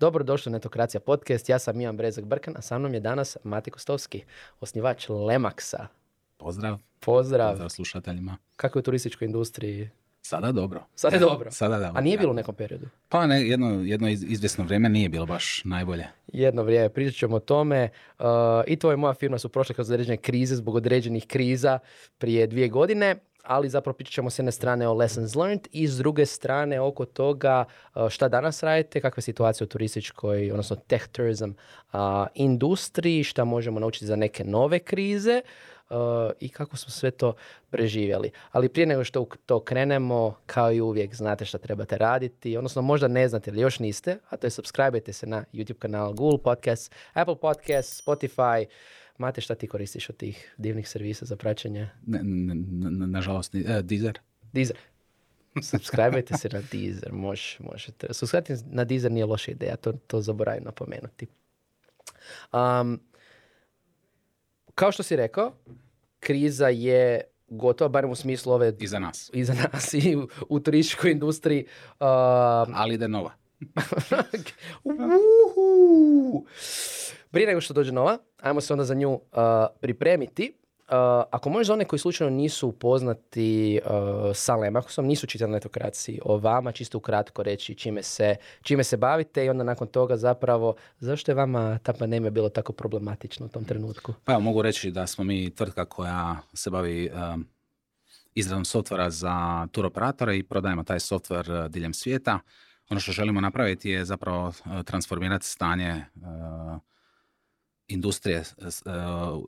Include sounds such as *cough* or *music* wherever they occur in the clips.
Dobrodošli na Netokracija podcast, ja sam Ivan Brezak Brkan, a sa mnom je danas Mati Kostovski, osnivač Lemaksa. Pozdrav. Pozdrav. Pozdrav slušateljima. Kako je u turističkoj industriji? Sada dobro. Sada je dobro. Sada da. A nije bilo u nekom periodu? Pa ne, jedno, jedno iz- izvjesno vrijeme nije bilo baš najbolje. Jedno vrijeme, pričat ćemo o tome. Uh, I tvoja i moja firma su prošle kroz određene krize zbog određenih kriza prije dvije godine, ali zapravo pričat ćemo s jedne strane o lessons learned i s druge strane oko toga uh, šta danas radite, kakva je situacija u turističkoj, odnosno tech tourism industriji, šta možemo naučiti za neke nove krize uh, i kako smo sve to preživjeli. Ali prije nego što to krenemo, kao i uvijek, znate šta trebate raditi, odnosno možda ne znate ili još niste, a to je subscribe se na YouTube kanal Google Podcast, Apple Podcast, Spotify. Mate, šta ti koristiš od tih divnih servisa za praćenje? Ne, ne- ne- nažalost, e, Deezer. Deezer. subscribe se na Deezer, može, možete. Subscribe na Deezer nije loša ideja, to, to zaboravim napomenuti. Um, kao što si rekao, kriza je gotova, barem u smislu ove Iza nas. iza nas i u, u turističkoj industriji. Um, Ali ide nova. *laughs* Uhu. Prije nego što dođe nova, ajmo se onda za nju uh, pripremiti. Uh, ako za one koji slučajno nisu upoznati uh, sa Lemahusom, nisu čitali netokraciji o vama, čisto ukratko reći čime se, čime se bavite i onda nakon toga zapravo zašto je vama ta pandemija bilo tako problematična u tom trenutku? Pa evo, mogu reći da smo mi tvrtka koja se bavi um, izradom softvera za tur operatore i prodajemo taj softver uh, diljem svijeta. Ono što želimo napraviti je zapravo uh, transformirati stanje uh, industrije, uh,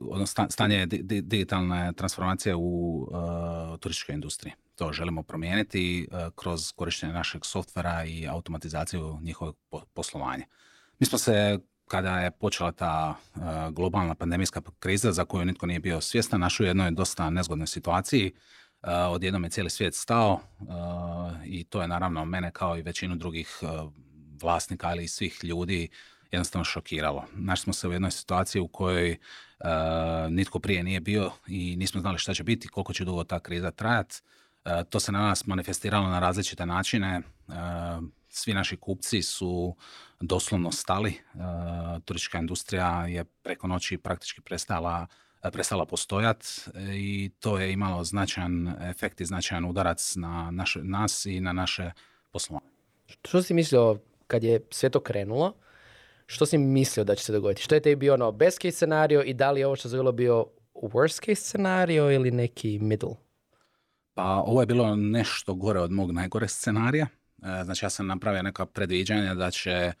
odnosno sta- stanje di- di- digitalne transformacije u uh, turističkoj industriji. To želimo promijeniti uh, kroz korištenje našeg softvera i automatizaciju njihovog po- poslovanja. Mi smo se, kada je počela ta globalna pandemijska kriza za koju nitko nije bio svjestan, našli u jednoj dosta nezgodnoj situaciji. Odjednom je cijeli svijet stao i to je naravno mene kao i većinu drugih vlasnika, ali i svih ljudi jednostavno šokiralo. Našli smo se u jednoj situaciji u kojoj uh, nitko prije nije bio i nismo znali šta će biti, koliko će dugo ta kriza trajati. Uh, to se na nas manifestiralo na različite načine. Uh, svi naši kupci su doslovno stali. Turistička industrija je preko noći praktički prestala prestala postojat i to je imalo značajan efekt i značajan udarac na naše, nas i na naše poslovanje. Što si mislio kad je sve to krenulo? Što si mislio da će se dogoditi? Što je tebi bio ono best case scenario i da li je ovo što se dogodilo bio worst case scenario ili neki middle? Pa ovo je bilo nešto gore od mog najgore scenarija. E, Znači ja sam napravio neka predviđanja da će e,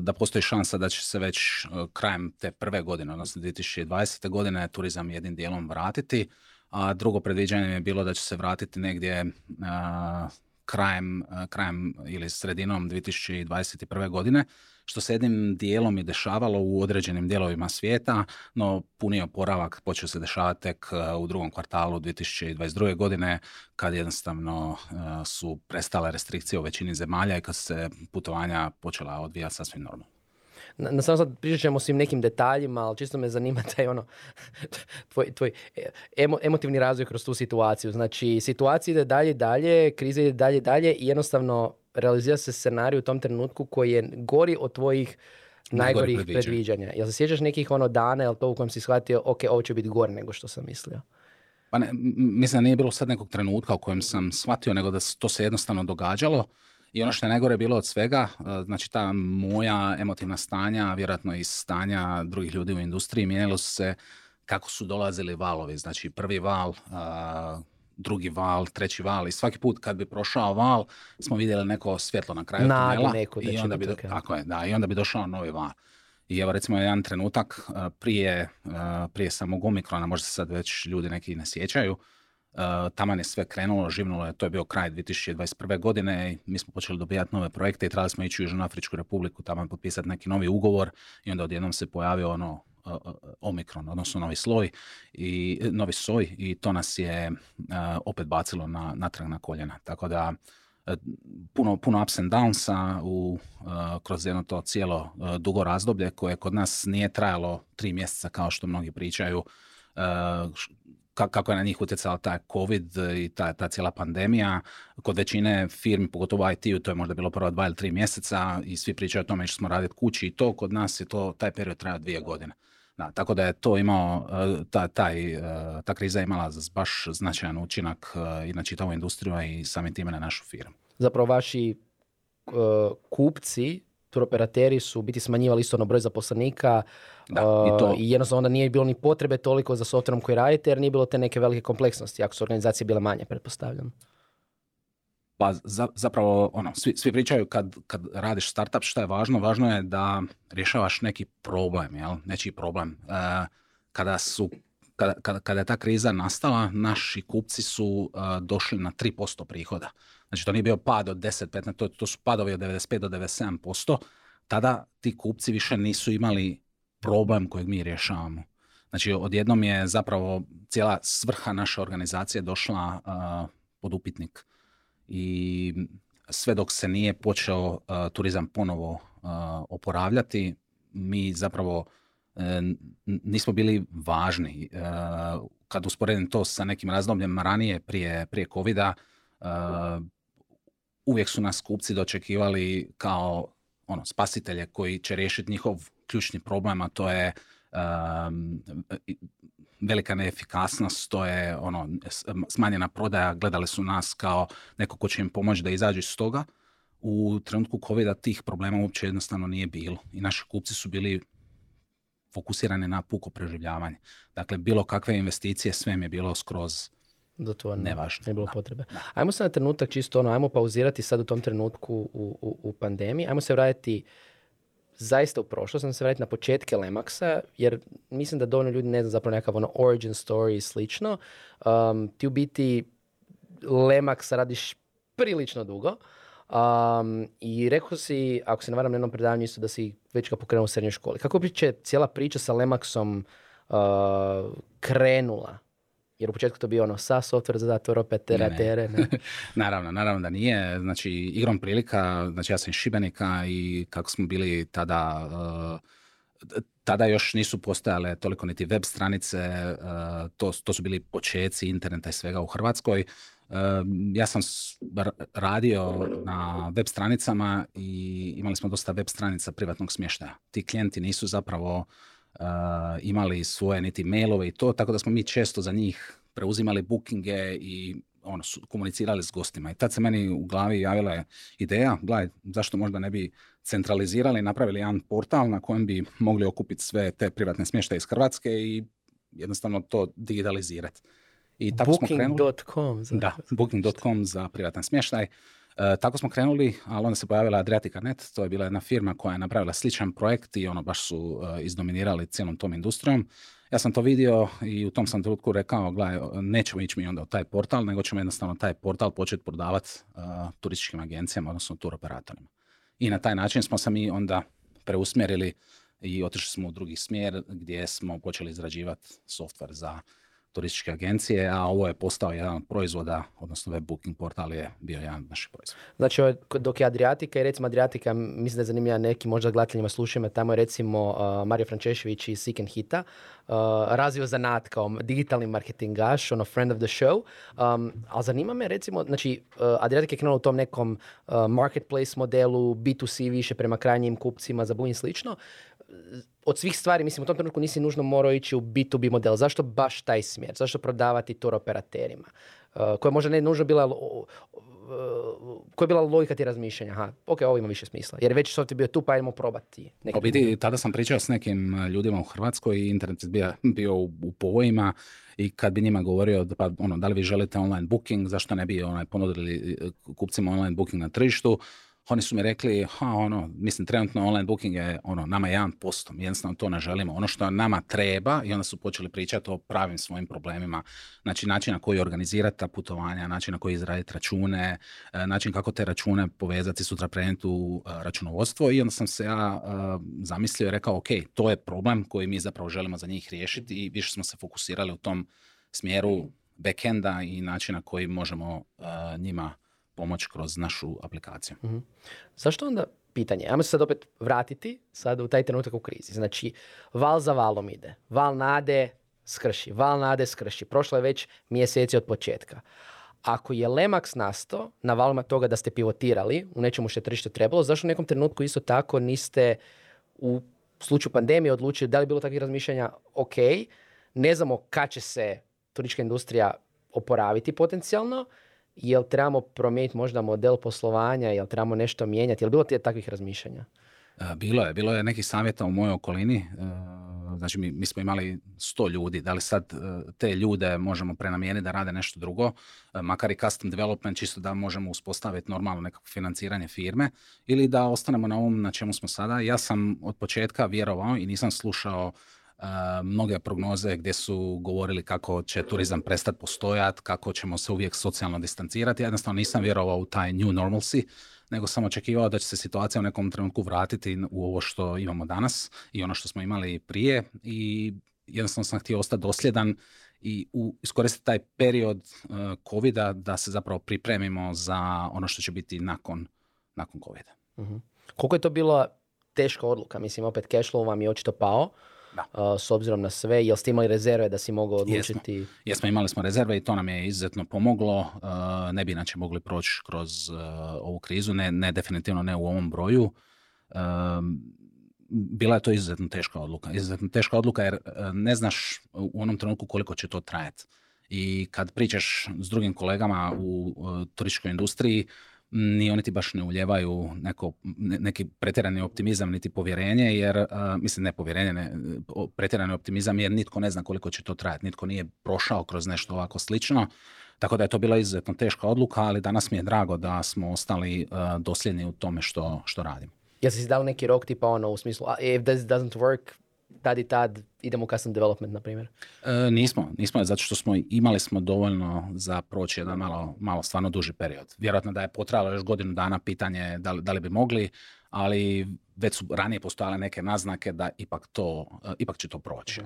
da postoji šansa da će se već e, krajem te prve godine, odnosno 2020. godine, turizam jednim dijelom vratiti, a drugo predviđanje je bilo da će se vratiti negdje krajem, krajem ili sredinom 2021. godine, što se jednim dijelom i dešavalo u određenim dijelovima svijeta, no puni oporavak počeo se dešavati tek e, u drugom kvartalu 2022. godine, kad jednostavno e, su prestale restrikcije u većini zemalja i kad se putovanja počela odvijati sasvim normalno. Na, na samo sad pričat ćemo svim nekim detaljima, ali čisto me zanima *laughs* taj ono, tvoj, tvoj e, emo, emotivni razvoj kroz tu situaciju. Znači, situacija ide dalje i dalje, kriza ide dalje i dalje i jednostavno realizira se scenarij u tom trenutku koji je gori od tvojih najgorih predviđanja. predviđanja. Jel se sjećaš nekih ono dana, jel to u kojem si shvatio, ok, ovo će biti gore nego što sam mislio? Pa ne, mislim da nije bilo sad nekog trenutka u kojem sam shvatio, nego da to se jednostavno događalo. I ono što je najgore bilo od svega, e, znači ta moja emotivna stanja, vjerojatno i stanja drugih ljudi u industriji, mijenjalo se kako su dolazili valovi. Znači prvi val, drugi val, treći val i svaki put kad bi prošao val smo vidjeli neko svjetlo na kraju Nadu tunela da i će onda bi, do- tako je, da, i onda bi došao novi val. I evo recimo jedan trenutak a, prije, a, prije samog Omikrona, možda se sad već ljudi neki ne sjećaju, Uh, taman je sve krenulo, živnulo je, to je bio kraj 2021. godine i mi smo počeli dobijati nove projekte i trebali smo ići u Južnoafričku republiku, tamo potpisati neki novi ugovor i onda odjednom se pojavio ono uh, uh, Omikron, odnosno novi sloj i novi soj i to nas je opet bacilo na, natrag na koljena. Tako da puno, puno ups and downsa u, kroz jedno to cijelo dugo razdoblje koje kod nas nije trajalo tri mjeseca kao što mnogi pričaju. Kako je na njih utjecala ta COVID i ta, ta cijela pandemija. Kod većine firmi, pogotovo IT-u, to je možda bilo prva dva ili tri mjeseca i svi pričaju o tome što smo raditi kući i to kod nas je to, taj period trajao dvije godine. Da, tako da je to imao, e, ta, taj, e, ta kriza je imala baš značajan učinak e, i na čitavu industriju i samim time na našu firmu. Zapravo vaši kupci, turoperateri su biti smanjivali isto na broj zaposlenika da, i, to... i jednostavno onda nije bilo ni potrebe toliko za softverom koji radite jer nije bilo te neke velike kompleksnosti ako su organizacije bile manje, pretpostavljam. Pa zapravo, ono, svi, svi pričaju kad, kad radiš startup šta je važno, važno je da rješavaš neki problem, jel? nečiji problem. E, kada su kada, kada, kada je ta kriza nastala, naši kupci su e, došli na 3% prihoda. Znači to nije bio pad od 10-15, to, to su padovi od 95 do 97%. Tada ti kupci više nisu imali problem kojeg mi rješavamo. Znači odjednom je zapravo cijela svrha naše organizacije došla uh, pod upitnik i sve dok se nije počeo turizam ponovo oporavljati, mi zapravo e, nismo bili važni. E, kad usporedim to sa nekim razdobljem ranije, prije, prije covid uvijek su nas kupci dočekivali kao ono, spasitelje koji će riješiti njihov ključni problem, a to je velika neefikasnost, to je ono, smanjena prodaja, gledali su nas kao neko ko će im pomoći da izađu iz toga. U trenutku covid tih problema uopće jednostavno nije bilo i naši kupci su bili fokusirani na puko preživljavanje. Dakle, bilo kakve investicije, sve im je bilo skroz do to ne, nevažno. Ne bilo potrebe. Ajmo se na trenutak čisto ono, ajmo pauzirati sad u tom trenutku u, u, u pandemiji. Ajmo se vratiti zaista u prošlost, sam se vratiti na početke Lemaxa, jer mislim da dovoljno ljudi ne zna zapravo nekakav ono origin story i slično. Um, ti u biti Lemax radiš prilično dugo. Um, I rekao si, ako se ne varam na jednom predavanju isto da si već ga pokrenuo u srednjoj školi. Kako bi će cijela priča sa Lemaxom uh, krenula? Jer u početku to bio ono sa software za operatere. Ne, ne. *laughs* naravno, naravno da nije. Znači, igrom prilika, znači ja sam iz Šibenika i kako smo bili tada, uh, tada još nisu postojale toliko niti web stranice, uh, to, to su bili počeci interneta i svega u Hrvatskoj. Uh, ja sam radio na web stranicama i imali smo dosta web stranica privatnog smještaja. Ti klijenti nisu zapravo uh, imali svoje niti mailove i to, tako da smo mi često za njih preuzimali bookinge i ono, su, komunicirali s gostima. I tad se meni u glavi javila ideja, gledaj, zašto možda ne bi centralizirali i napravili jedan portal na kojem bi mogli okupiti sve te privatne smještaje iz Hrvatske i jednostavno to digitalizirati. I tako booking.com. Da, booking.com za privatan smještaj. E, tako smo krenuli, ali onda se pojavila Adriatica.net, to je bila jedna firma koja je napravila sličan projekt i ono baš su e, izdominirali cijelom tom industrijom. Ja sam to vidio i u tom sam trenutku rekao, gledaj, nećemo ići mi onda u taj portal, nego ćemo jednostavno taj portal početi prodavati uh, turističkim agencijama, odnosno turoperatorima. I na taj način smo se mi onda preusmjerili i otišli smo u drugi smjer gdje smo počeli izrađivati software za turističke agencije, a ovo je postao jedan od proizvoda, odnosno web booking portal je bio jedan od naših proizvoda. Znači, dok je Adriatika i recimo Adriatika, mislim da je zanimljiva neki možda gledateljima slušajima, tamo je recimo uh, Mario Frančešević iz Seek and Hita, uh, razvio zanat kao digitalni marketingaš, ono friend of the show, um, ali zanima me recimo, znači uh, Adriatika je krenula u tom nekom uh, marketplace modelu, B2C više prema krajnjim kupcima za i slično od svih stvari, mislim, u tom trenutku nisi nužno morao ići u B2B model. Zašto baš taj smjer? Zašto prodavati tur operaterima? Uh, koja možda ne nužno bila uh, koja je bila logika ti razmišljanja? Aha, ok, ovo ima više smisla. Jer već software bio tu, pa idemo probati. U biti, tada sam pričao s nekim uh, ljudima u Hrvatskoj i internet bio, bio u, u povojima i kad bi njima govorio pa, ono, da li vi želite online booking, zašto ne bi onaj, ponudili uh, kupcima online booking na tržištu, oni su mi rekli, ha, ono, mislim, trenutno online booking je, ono, nama je 1%, mi jednostavno to ne želimo. Ono što nama treba, i onda su počeli pričati o pravim svojim problemima, znači način na koji organizirati ta putovanja, način na koji izraditi račune, e, način kako te račune povezati, sutra prenijeti u e, računovodstvo i onda sam se ja e, zamislio i rekao, ok, to je problem koji mi zapravo želimo za njih riješiti i više smo se fokusirali u tom smjeru backenda i načina koji možemo njima pomoć kroz našu aplikaciju. mm Zašto onda pitanje? Ajmo se sad opet vratiti sad u taj trenutak u krizi. Znači, val za valom ide. Val nade, skrši, val nade skrši. Prošlo je već mjeseci od početka. Ako je Lemax nastao na valima toga da ste pivotirali u nečemu što je tržište trebalo, zašto u nekom trenutku isto tako niste u slučaju pandemije odlučili da li bilo takvih razmišljanja, ok, ne znamo kad će se turistička industrija oporaviti potencijalno, jel trebamo promijeniti možda model poslovanja, jel trebamo nešto mijenjati, jel bilo ti takvih razmišljanja? E, bilo je, bilo je nekih savjeta u mojoj okolini. E, znači mi, mi smo imali sto ljudi, da li sad e, te ljude možemo prenamijeniti da rade nešto drugo, makar i custom development, čisto da možemo uspostaviti normalno nekako financiranje firme, ili da ostanemo na ovom na čemu smo sada. Ja sam od početka vjerovao i nisam slušao mnoge prognoze gdje su govorili kako će turizam prestati postojati, kako ćemo se uvijek socijalno distancirati. Jednostavno nisam vjerovao u taj new normalcy, nego sam očekivao da će se situacija u nekom trenutku vratiti u ovo što imamo danas i ono što smo imali prije i jednostavno sam htio ostati dosljedan i u, iskoristiti taj period uh, covida da se zapravo pripremimo za ono što će biti nakon, nakon covida. uh Koliko je to bila teška odluka? Mislim, opet cash flow vam je očito pao. Da. s obzirom na sve. Jel ste imali rezerve da si mogao odlučiti? Jesmo. Jesmo, imali smo rezerve i to nam je izuzetno pomoglo. ne bi inače mogli proći kroz ovu krizu, ne, ne definitivno ne u ovom broju. bila je to izuzetno teška odluka. Izuzetno teška odluka jer ne znaš u onom trenutku koliko će to trajati. I kad pričaš s drugim kolegama u turističkoj industriji, ni oni ti baš ne uljevaju neko, neki pretjerani optimizam niti povjerenje, jer, mislim ne povjerenje, ne, pretjerani optimizam jer nitko ne zna koliko će to trajati, nitko nije prošao kroz nešto ovako slično, tako da je to bila izuzetno teška odluka, ali danas mi je drago da smo ostali dosljedni u tome što, što radimo. Ja si dao neki rok tipa ono u smislu, if this doesn't work, tad i tad idemo u custom development, na primjer? E, nismo, nismo, zato što smo imali smo dovoljno za proći jedan malo, malo stvarno duži period. Vjerojatno da je potrajalo još godinu dana pitanje da li, da li bi mogli, ali već su ranije postojale neke naznake da ipak, to, e, ipak će to proći.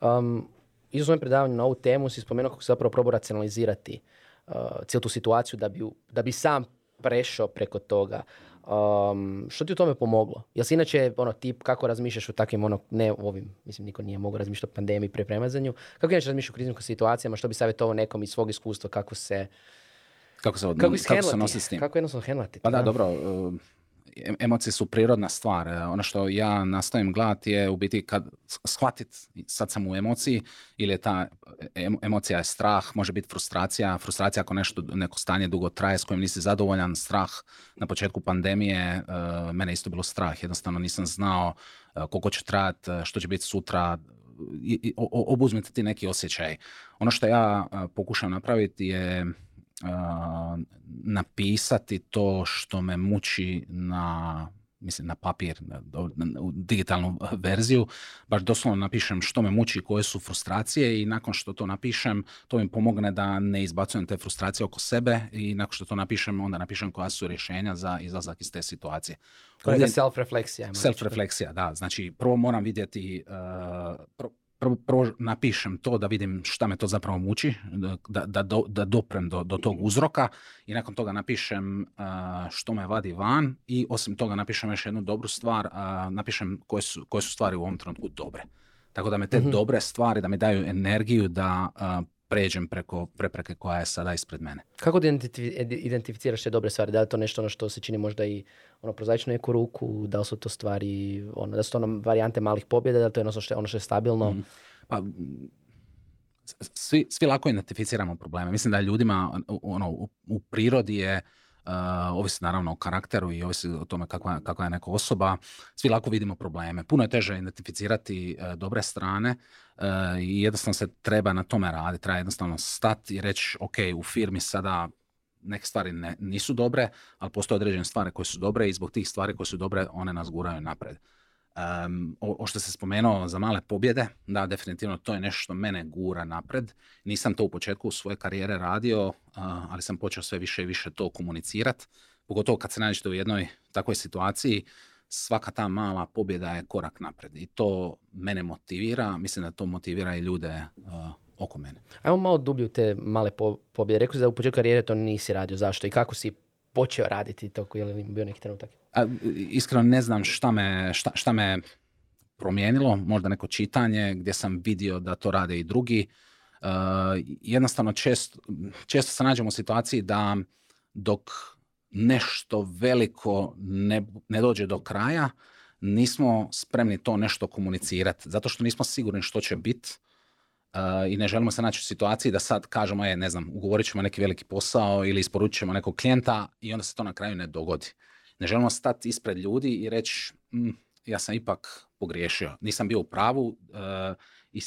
Um, Izu svojem predavanju na ovu temu si spomenuo kako se zapravo probao racionalizirati uh, cijelu tu situaciju da bi, da bi sam prešao preko toga. Um, što ti u tome pomoglo? Jel si inače ono, tip kako razmišljaš u takvim ono, ne ovim, mislim niko nije mogao razmišljati o pandemiji prepremazanju, kako inače razmišljaš u kriznim situacijama, što bi savjetovao nekom iz svog iskustva kako se kako se, od, kako, kako se nosi s tim? Kako jednostavno hendlati? Pa da, dobro, uh, emocije su prirodna stvar. E, ono što ja nastavim gledati je u biti kad shvatit sad sam u emociji ili je ta emocija je strah, može biti frustracija, frustracija ako nešto, neko stanje dugo traje s kojim nisi zadovoljan, strah na početku pandemije, e, mene isto bilo strah, jednostavno nisam znao e, koliko će trajati, što će biti sutra, obuzmite ti neki osjećaj. Ono što ja pokušam napraviti je napisati to što me muči na mislim na papir, na, u digitalnu verziju, baš doslovno napišem što me muči, koje su frustracije i nakon što to napišem, to mi pomogne da ne izbacujem te frustracije oko sebe i nakon što to napišem, onda napišem koja su rješenja za izlazak iz te situacije. Koja je self-refleksija. Self-refleksija, da. Znači, prvo moram vidjeti, uh, prvo, prvo napišem to da vidim šta me to zapravo muči, da, da, da doprem do, do tog uzroka i nakon toga napišem što me vadi van i osim toga napišem još jednu dobru stvar, napišem koje su, koje su stvari u ovom trenutku dobre. Tako da me te mhm. dobre stvari, da mi daju energiju da pređem preko prepreke koja je sada ispred mene. Kako da identificiraš te dobre stvari? Da li je to nešto ono što se čini možda i ono prozaično neku ruku? Da li su to stvari, ono, da su to ono varijante malih pobjeda? Da li to je ono što je, ono što je stabilno? Mm. Pa, svi, svi lako identificiramo probleme. Mislim da ljudima ono, u, u prirodi je Uh, ovisi naravno o karakteru i ovisi o tome kakva, kakva je neka osoba. Svi lako vidimo probleme. Puno je teže identificirati uh, dobre strane uh, i jednostavno se treba na tome raditi. Treba jednostavno stati i reći ok, u firmi sada neke stvari ne, nisu dobre, ali postoje određene stvari koje su dobre i zbog tih stvari koje su dobre one nas guraju napred. Um, o, što se spomenuo za male pobjede, da, definitivno to je nešto što mene gura napred. Nisam to u početku svoje karijere radio, ali sam počeo sve više i više to komunicirati. Pogotovo kad se nađete u jednoj takvoj situaciji, svaka ta mala pobjeda je korak napred. I to mene motivira, mislim da to motivira i ljude oko mene. Ajmo malo dublje te male pobjede. Rekao si da u početku karijere to nisi radio. Zašto i kako si počeo raditi to, je li bio neki trenutak? Iskreno ne znam šta me, šta, šta me promijenilo, možda neko čitanje gdje sam vidio da to rade i drugi. Uh, jednostavno često, često se nađemo u situaciji da dok nešto veliko ne, ne dođe do kraja, nismo spremni to nešto komunicirati, zato što nismo sigurni što će biti uh, i ne želimo se naći u situaciji da sad kažemo, je, ne znam, ugovorit ćemo neki veliki posao ili isporučit nekog klijenta i onda se to na kraju ne dogodi. Ne želimo stati ispred ljudi i reći, mm, ja sam ipak pogriješio, nisam bio u pravu uh, i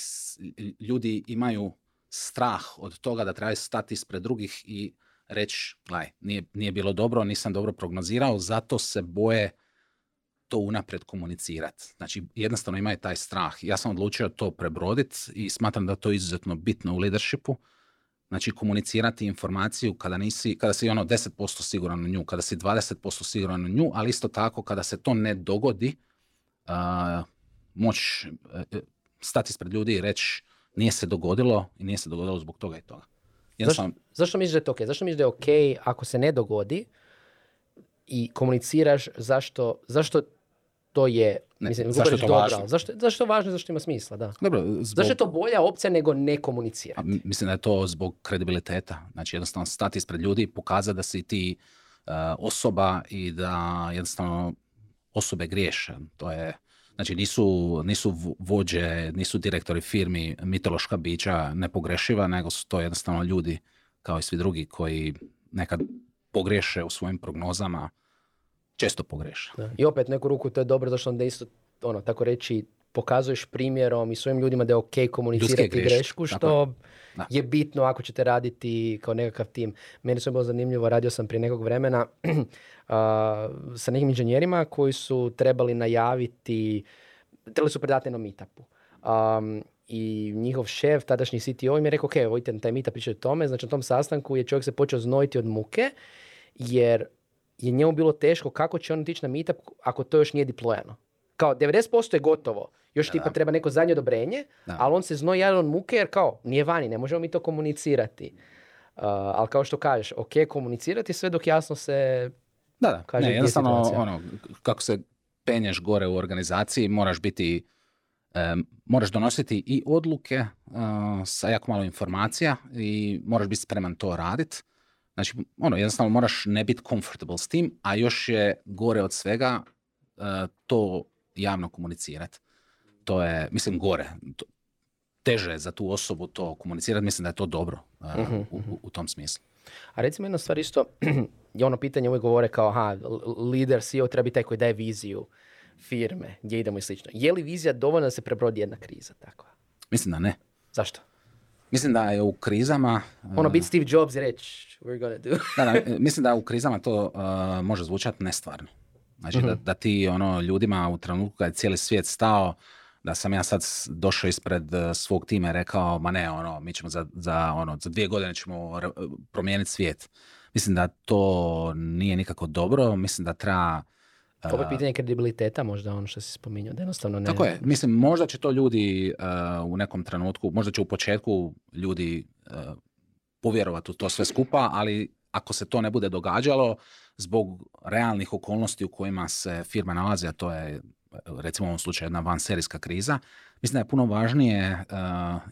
ljudi imaju strah od toga da trebaju stati ispred drugih i reći, gledaj, nije, nije bilo dobro, nisam dobro prognozirao, zato se boje to unaprijed komunicirati. Znači, jednostavno imaju taj strah. Ja sam odlučio to prebroditi i smatram da to izuzetno bitno u leadershipu. Znači, komunicirati informaciju kada, nisi, kada si ono 10% siguran u nju, kada si 20% siguran u nju, ali isto tako kada se to ne dogodi, uh, moći uh, stati ispred ljudi i reći nije se dogodilo i nije se dogodilo zbog toga i toga. Zašto, zašto misliš da je to ok? Zašto misliš da je ok ako se ne dogodi i komuniciraš zašto, zašto to je, ne, mislim, zašto je to dobro, važno? Zašto, zašto je važno, zašto ima smisla, da. Dobro, zbog... Zašto je to bolja opcija nego ne komunicirati? mislim da je to zbog kredibiliteta. Znači jednostavno stati ispred ljudi i pokazati da si ti uh, osoba i da jednostavno osobe griješe. To je, znači nisu, nisu vođe, nisu direktori firmi mitološka bića nepogrešiva, nego su to jednostavno ljudi kao i svi drugi koji nekad pogriješe u svojim prognozama, često pogreše. I opet neku ruku to je dobro zašto onda isto ono tako reći pokazuješ primjerom i svojim ljudima da je ok komunicirati grešku, što je bitno ako ćete raditi kao nekakav tim. Meni su bilo zanimljivo, radio sam prije nekog vremena *clears throat* sa nekim inženjerima koji su trebali najaviti, trebali su predati na meetupu. Um, i njihov šef, tadašnji CTO im je rekao, ok, vojte na taj meetup pričati o tome. Znači na tom sastanku je čovjek se počeo znojiti od muke, jer je njemu bilo teško kako će on otići na meetup ako to još nije diplojano. Kao 90% je gotovo, još tipa treba neko zadnje odobrenje, ali on se znoji jedan od muke jer kao nije vani, ne možemo mi to komunicirati. Uh, ali kao što kažeš, ok, komunicirati sve dok jasno se da, da. kaže ne, jednostavno ono, kako se penješ gore u organizaciji, moraš biti moraš donositi i odluke uh, sa jako malo informacija i moraš biti spreman to raditi. Znači, ono, jednostavno moraš ne biti comfortable s tim, a još je gore od svega uh, to javno komunicirati. To je, mislim, gore. To, teže za tu osobu to komunicirati, mislim da je to dobro uh, mhm, u, mhm. u, tom smislu. A recimo jedna stvar isto, *clears throat* je ono pitanje uvijek govore kao, aha, lider, CEO treba biti taj koji daje viziju firme, gdje idemo i slično. Je li vizija dovoljna da se prebrodi jedna kriza takva? Mislim da ne. Zašto? Mislim da je u krizama... Ono biti Steve Jobs i reći, we're gonna do. da, da, *laughs* mislim da u krizama to uh, može zvučati nestvarno. Znači da, mhm. da ti ono ljudima u trenutku kad je cijeli svijet stao, da sam ja sad došao ispred svog tima i rekao, ma ne, ono, mi ćemo za, za, ono, za dvije godine ćemo promijeniti svijet. Mislim da to nije nikako dobro, mislim da treba ovo je pitanje kredibiliteta možda ono što si spominjao, da jednostavno ne... Tako je, mislim možda će to ljudi u nekom trenutku, možda će u početku ljudi povjerovati u to sve skupa, ali ako se to ne bude događalo zbog realnih okolnosti u kojima se firma nalazi, a to je recimo u ovom slučaju jedna vanserijska kriza, mislim da je puno važnije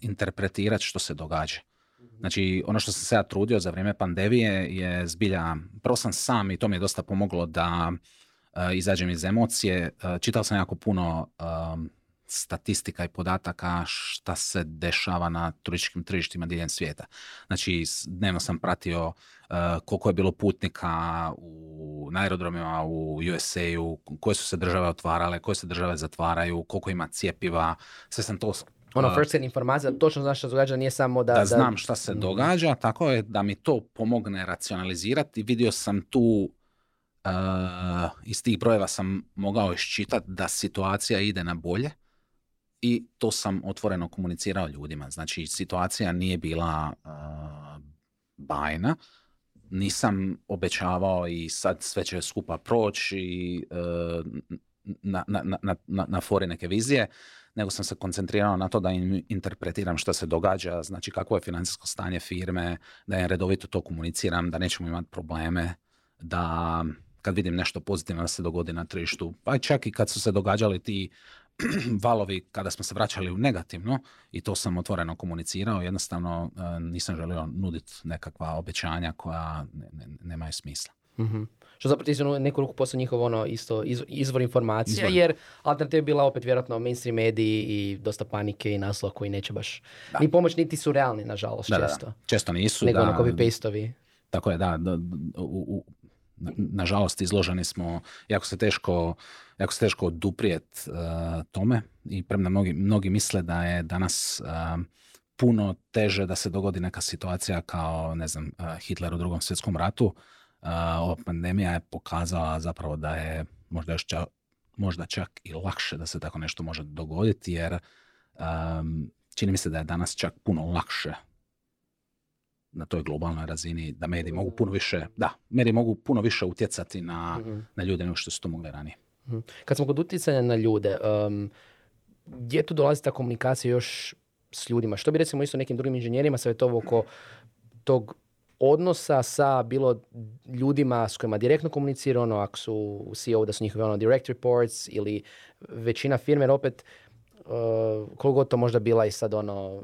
interpretirati što se događa. Znači, ono što sam se ja trudio za vrijeme pandemije je zbilja, prvo sam sam i to mi je dosta pomoglo da uh, izađem iz emocije. Uh, čitao sam jako puno um, statistika i podataka šta se dešava na turističkim tržištima diljem svijeta. Znači, dnevno sam pratio uh, koliko je bilo putnika u, na aerodromima u USA-u, koje su se države otvarale, koje se države zatvaraju, koliko ima cijepiva, sve sam to ono first hand informacija, točno znaš što se događa, nije samo da... Da znam šta se događa, tako je da mi to pomogne racionalizirati. Vidio sam tu Iz tih brojeva sam mogao iščitati da situacija ide na bolje i to sam otvoreno komunicirao ljudima. Znači, situacija nije bila bajna, nisam obećavao i sad sve će skupa proći na, na, na, na, na fori neke vizije, nego sam se koncentrirao na to da im interpretiram što se događa, znači kakvo je financijsko stanje firme, da im redovito to komuniciram, da nećemo imati probleme, da kad vidim nešto pozitivno da se dogodi na tržištu, pa čak i kad su se događali ti *clears throat* valovi kada smo se vraćali u negativno i to sam otvoreno komunicirao, jednostavno e, nisam želio nuditi nekakva obećanja koja ne, nemaju smisla. mm Što zapravo ti su neku ruku posao njihov ono isto izvor informacija, jer alternativa je bila opet vjerojatno mainstream mediji i dosta panike i naslova koji neće baš ni pomoć, niti su realni, nažalost, često. Često nisu. Nego ono copy paste Tako je, da. u, nažalost izloženi smo, jako se teško, jako se teško oduprijet uh, tome i premda mnogi, mnogi misle da je danas uh, puno teže da se dogodi neka situacija kao, ne znam, uh, Hitler u drugom svjetskom ratu. Ova pandemija je pokazala zapravo da je možda još čak, možda čak i lakše da se tako nešto može dogoditi, jer čini mi se da je danas čak puno lakše na toj globalnoj razini da mediji mogu puno više, da, mediji mogu puno više utjecati na, mm na ljude nego što su to mogli ranije. Mhm. Kad smo kod utjecanja na ljude, um, gdje tu dolazi ta komunikacija još s ljudima? Što bi recimo isto nekim drugim inženjerima savjetovao oko tog odnosa sa bilo ljudima s kojima direktno komunicira, ono ako su CEO da su njihove ono direct reports ili većina firme, opet uh, koliko god to možda bila i sad ono,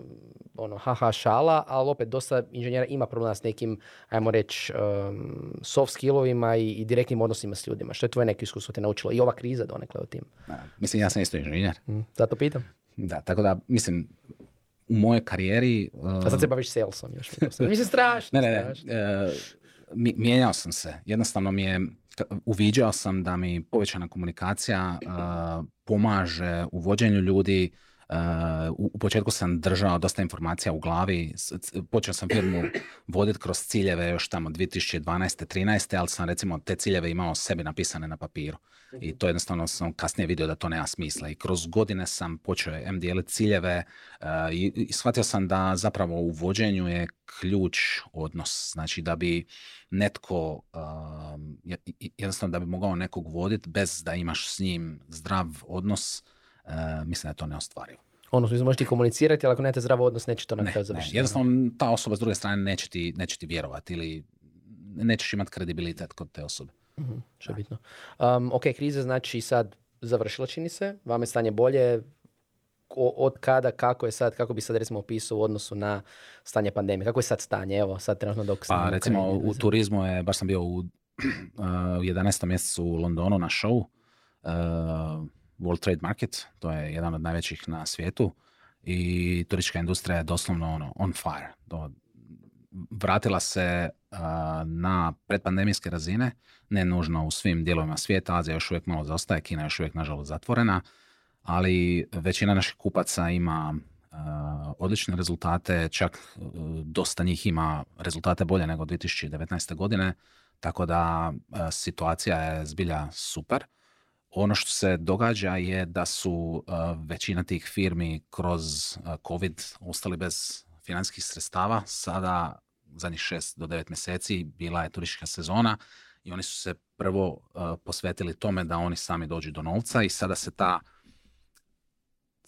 ono haha šala, ali opet dosta inženjera ima problema s nekim, ajmo reći, um, soft skillovima i, i direktnim odnosima s ljudima. Što je tvoje neko iskustvo te naučilo? I ova kriza donekle o tim. mislim, ja sam isto inženjer. Mm, zato pitam. Da, tako da, mislim, u mojoj karijeri... Uh, A sad se baviš salesom još. mislim, *laughs* strašno. ne, ne, ne. Uh, mijenjao sam se. Jednostavno mi je uviđao sam da mi povećana komunikacija uh, pomaže u vođenju ljudi. Uh, u, početku sam držao dosta informacija u glavi. Počeo sam firmu voditi kroz ciljeve još tamo 2012. 13. ali sam recimo te ciljeve imao sebi napisane na papiru. I to jednostavno sam kasnije vidio da to nema smisla. I kroz godine sam počeo MDL ciljeve uh, i, i shvatio sam da zapravo u vođenju je ključ odnos. Znači da bi netko, um, jednostavno da bi mogao nekog voditi bez da imaš s njim zdrav odnos, uh, mislim da je to neostvarivo. Ono, mislim, možeš ti komunicirati, ali ako nemate zdrav odnos, neće to na kraju završiti. jednostavno, ta osoba s druge strane neće ti, neće ti vjerovati ili nećeš imati kredibilitet kod te osobe. Uh-huh, što je bitno. Um, ok, kriza znači sad završila čini se, vam je stanje bolje, od kada, kako je sad, kako bi sad recimo opisao u odnosu na stanje pandemije? Kako je sad stanje? Evo, sad trenutno dok sam... Pa recimo u turizmu je, baš sam bio u, uh, *clears throat* u 11. mjesecu u Londonu na show uh, World Trade Market, to je jedan od najvećih na svijetu i turistička industrija je doslovno ono, on fire. Do, vratila se uh, na predpandemijske razine, ne nužno u svim dijelovima svijeta, Azija još uvijek malo zaostaje, Kina još uvijek nažalost zatvorena, ali većina naših kupaca ima uh, odlične rezultate, čak uh, dosta njih ima rezultate bolje nego 2019. godine, tako da uh, situacija je zbilja super. Ono što se događa je da su većina tih firmi kroz COVID ostali bez financijskih sredstava. Sada, zadnjih šest do devet mjeseci, bila je turistička sezona i oni su se prvo posvetili tome da oni sami dođu do novca i sada se ta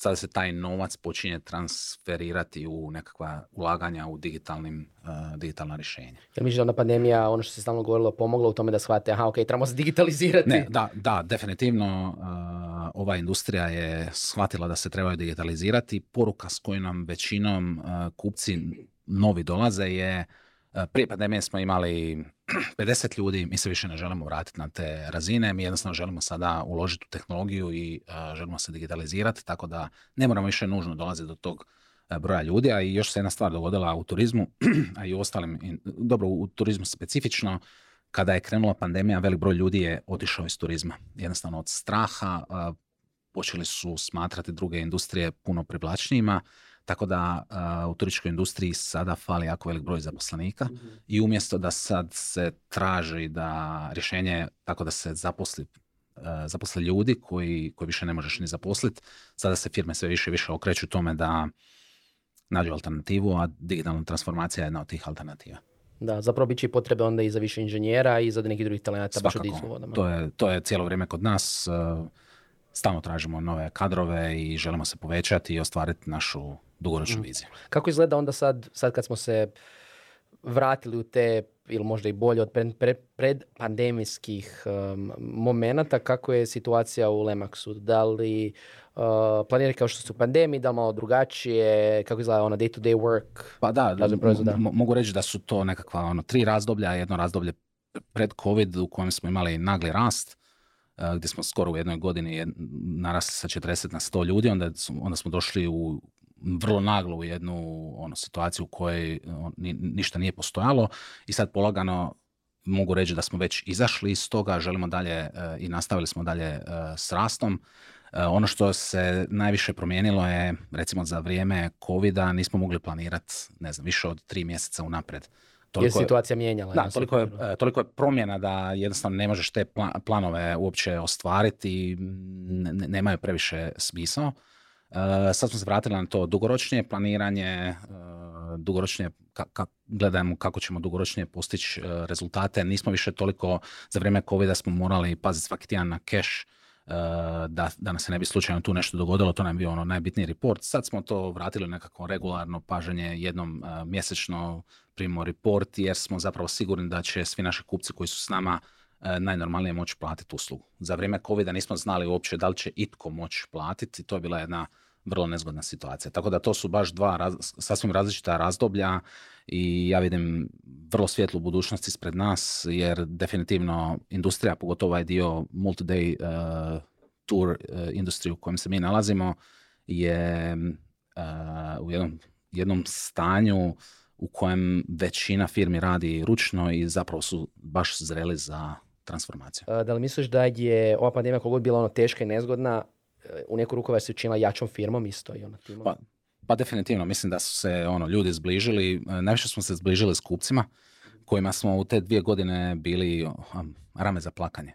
sada se taj novac počinje transferirati u nekakva ulaganja u digitalnim, uh, digitalna rješenja. Jel misliš da ona pandemija, ono što se stalno govorilo, pomoglo u tome da shvate, aha, ok, trebamo se digitalizirati? Ne, da, da, definitivno uh, ova industrija je shvatila da se trebaju digitalizirati. Poruka s kojom nam većinom uh, kupci novi dolaze je prije pandemije smo imali *clears throat* 50 ljudi, mi se više ne želimo vratiti na te razine, mi jednostavno želimo sada uložiti u tehnologiju i želimo se digitalizirati, tako da ne moramo više nužno dolaziti do tog broja ljudi, a i još se jedna stvar dogodila u turizmu, *clears throat* a i u ostalim, dobro u turizmu specifično, kada je krenula pandemija, velik broj ljudi je otišao iz turizma. Jednostavno od straha počeli su smatrati druge industrije puno privlačnijima, tako da u turističkoj industriji sada fali jako velik broj zaposlenika mhm. i umjesto da sad se traži da rješenje tako da se zaposli zaposle ljudi koji, koji više ne možeš ni zaposliti, sada se firme sve više i više okreću tome da nađu alternativu, a digitalna transformacija je jedna od tih alternativa. Da, zapravo bit će i potrebe onda i za više inženjera i za nekih drugih talenata baš To je, to je cijelo vrijeme kod nas. Stalno tražimo nove kadrove i želimo se povećati i ostvariti našu dugoročnu mm. viziju. Kako izgleda onda sad, sad kad smo se vratili u te ili možda i bolje od pred, pred, pandemijskih um, momenata, kako je situacija u Lemaxu? Da li uh, planirate kao što su u pandemiji, da malo drugačije, kako izgleda ono day-to-day work? Pa da, mogu reći da su to nekakva ono, tri razdoblja, jedno razdoblje pred COVID u kojem smo imali nagli rast, uh, gdje smo skoro u jednoj godini narasli sa 40 na 100 ljudi, onda, onda smo došli u vrlo naglo u jednu ono, situaciju u kojoj ništa nije postojalo i sad polagano mogu reći da smo već izašli iz toga, želimo dalje e, i nastavili smo dalje e, s rastom. E, ono što se najviše promijenilo je, recimo za vrijeme covid nismo mogli planirati, ne znam, više od tri mjeseca unaprijed. Toliko je situacija mijenjala. Da, toliko je, toliko je promjena da jednostavno ne možeš te planove uopće ostvariti, nemaju previše smisao. Eh, sad smo se vratili na to dugoročnije planiranje, eh, dugoročnije ka, gledamo kako ćemo dugoročnije postići eh, rezultate. Nismo više toliko za vrijeme covid smo morali paziti svaki tjedan na cash da, da nas se ne bi slučajno tu nešto dogodilo, to nam je bio ono najbitniji report. Sad smo to vratili nekako regularno paženje jednom mjesečno primimo report jer smo zapravo sigurni da će svi naši kupci koji su s nama najnormalnije moći platiti uslugu. Za vrijeme covid nismo znali uopće da li će itko moći platiti, to je bila jedna vrlo nezgodna situacija. Tako da to su baš dva sasvim različita razdoblja i ja vidim vrlo svjetlu budućnost ispred nas jer definitivno industrija, pogotovo ovaj dio multi-day uh, tour uh, industriju u kojem se mi nalazimo je uh, u jednom, jednom stanju u kojem većina firmi radi ručno i zapravo su baš zreli za transformaciju. Da li misliš da je ova pandemija koliko bila ono teška i nezgodna, u neku ruku se učinila jačom firmom isto i timom? Pa, pa definitivno, mislim da su se ono ljudi zbližili, e, najviše smo se zbližili s kupcima kojima smo u te dvije godine bili rame za plakanje.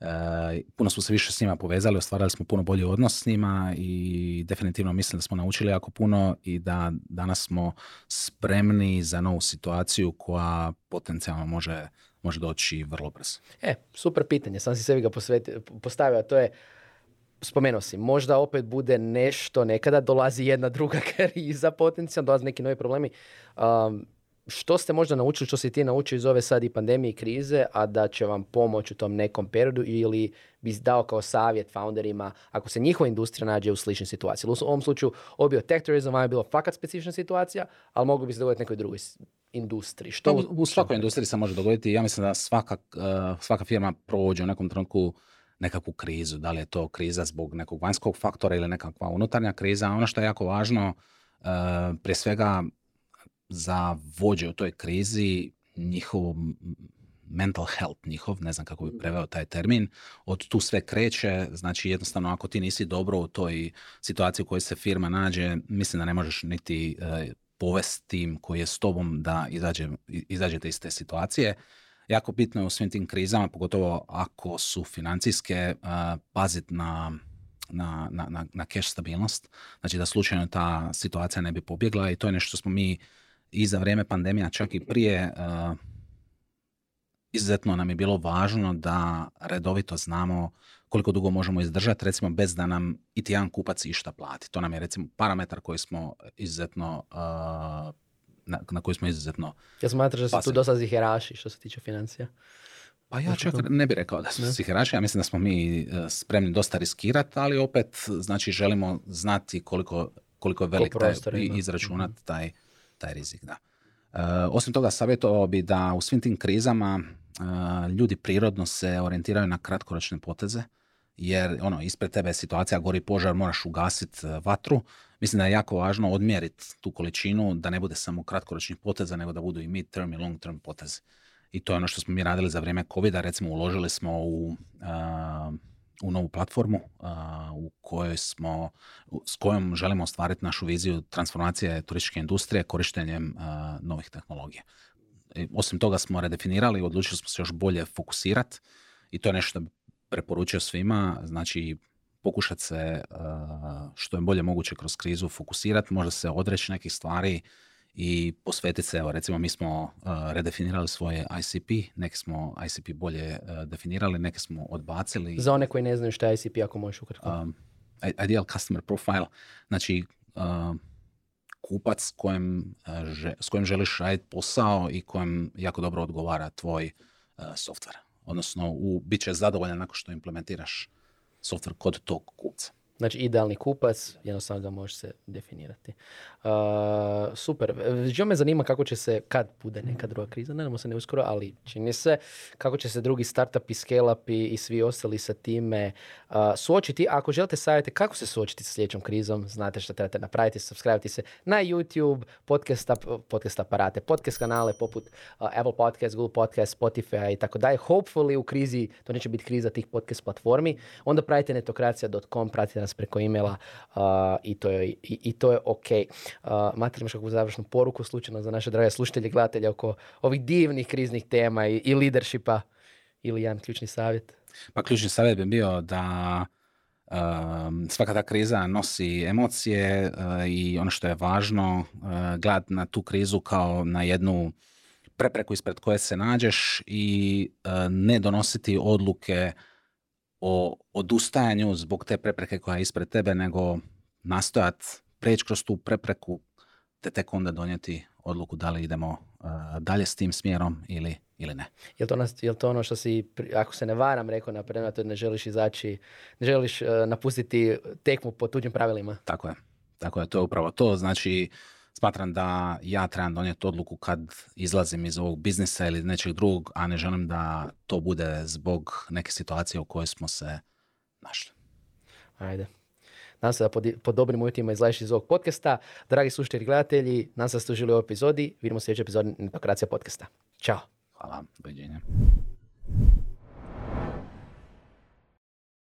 E, puno smo se više s njima povezali, ostvarali smo puno bolji odnos s njima i definitivno mislim da smo naučili jako puno i da danas smo spremni za novu situaciju koja potencijalno može, može doći vrlo brzo. E, super pitanje, sam si sebi ga postavio, to je spomenuo si, možda opet bude nešto, nekada dolazi jedna druga *laughs* kriza potencijalno, dolaze neki novi problemi. Um, što ste možda naučili, što si ti naučio iz ove sad i pandemije i krize, a da će vam pomoći u tom nekom periodu ili bi dao kao savjet founderima ako se njihova industrija nađe u sličnoj situaciji. U ovom slučaju ovo bio tech tourism, vam je bilo fakat specifična situacija, ali moglo bi se dogoditi nekoj drugoj industriji. Što u, u svakoj industriji se može dogoditi. Ja mislim da svaka, uh, svaka firma prođe u nekom trenutku nekakvu krizu, da li je to kriza zbog nekog vanjskog faktora ili nekakva unutarnja kriza. Ono što je jako važno, uh, prije svega za vođe u toj krizi, njihov mental health njihov, ne znam kako bi preveo taj termin, od tu sve kreće, znači jednostavno ako ti nisi dobro u toj situaciji u kojoj se firma nađe, mislim da ne možeš niti uh, povesti tim koji je s tobom da izađe, izađete iz te situacije jako bitno je u svim tim krizama, pogotovo ako su financijske, uh, paziti na na, na, na cash stabilnost, znači da slučajno ta situacija ne bi pobjegla i to je nešto što smo mi i za vrijeme pandemija, čak i prije, uh, izuzetno nam je bilo važno da redovito znamo koliko dugo možemo izdržati, recimo bez da nam iti jedan kupac išta plati. To nam je recimo parametar koji smo izuzetno uh, na, na koju smo izuzetno... Ja smatraš da su tu dosta ziheraši što se tiče financija? Pa ja čak ne bih rekao da su ziheraši, ja mislim da smo mi e, spremni dosta riskirati, ali opet znači želimo znati koliko, koliko je velik taj, i izračunati mhm. taj, taj rizik. Da. Uh, osim toga, savjetovao bi da u svim tim krizama uh, ljudi prirodno se orijentiraju na kratkoročne poteze, jer ono, ispred tebe je situacija, gori požar, moraš ugasiti vatru, Mislim da je jako važno odmjeriti tu količinu da ne bude samo kratkoročnih poteza, nego da budu i mid-term i long-term potezi. I to je ono što smo mi radili za vrijeme covid recimo uložili smo u, u novu platformu u kojoj smo, s kojom želimo ostvariti našu viziju transformacije turističke industrije korištenjem novih tehnologija. osim toga smo redefinirali, odlučili smo se još bolje fokusirati i to je nešto što bi preporučio svima, znači pokušati se uh, što je bolje moguće kroz krizu fokusirati, možda se odreći nekih stvari i posvetiti se, evo recimo mi smo uh, redefinirali svoje ICP, neke smo ICP bolje uh, definirali, neke smo odbacili. Za one koji ne znaju što je ICP, ako možeš ukratko. Um, ideal Customer Profile, znači kupac kojem, e, s kojim želiš raditi posao i kojem jako dobro odgovara tvoj software. Odnosno, u, bit će zadovoljan nakon što implementiraš software kod tog kupca. Znači, idealni kupac, jednostavno ga može se definirati. Uh, super. Žio me zanima kako će se, kad bude neka druga kriza, nadamo se ne uskoro, ali čini se, kako će se drugi startupi, scale-upi i svi ostali sa time uh, suočiti. Ako želite savjeti kako se suočiti sa sljedećom krizom, znate što trebate napraviti, subscribe se na YouTube, podcast, podcast aparate, podcast kanale poput uh, Apple Podcast, Google Podcast, Spotify i tako dalje. Hopefully u krizi, to neće biti kriza tih podcast platformi, onda pratite netokracija.com, pratite nas preko emaila uh, i, to je, i, i to je ok. Uh, Mater, imaš kakvu završnu poruku slučajno za naše drage slušatelje i gledatelje oko ovih divnih kriznih tema i, i leadershipa ili jedan ključni savjet? Pa ključni savjet bi bio da um, svaka ta kriza nosi emocije uh, i ono što je važno, uh, gledati na tu krizu kao na jednu prepreku ispred koje se nađeš i uh, ne donositi odluke o odustajanju zbog te prepreke koja je ispred tebe, nego nastojat preći kroz tu prepreku, te tek onda donijeti odluku da li idemo uh, dalje s tim smjerom ili, ili ne. Je to, nas, je to ono što si, ako se ne varam, rekao na predmetu, ne želiš izaći, ne želiš uh, napustiti tekmu po tuđim pravilima? Tako je. Tako je, to je upravo to. Znači, smatram da ja trebam donijeti odluku kad izlazim iz ovog biznisa ili nečeg drugog, a ne želim da to bude zbog neke situacije u kojoj smo se našli. Ajde. Nadam se da pod, pod dobrim uvjetima izlaziš iz ovog podcasta. Dragi slušatelji i gledatelji, nadam se da ste užili u ovoj epizodi. Vidimo se u sljedećoj epizodi Netokracija podcasta. Ćao. Hvala, doviđenja.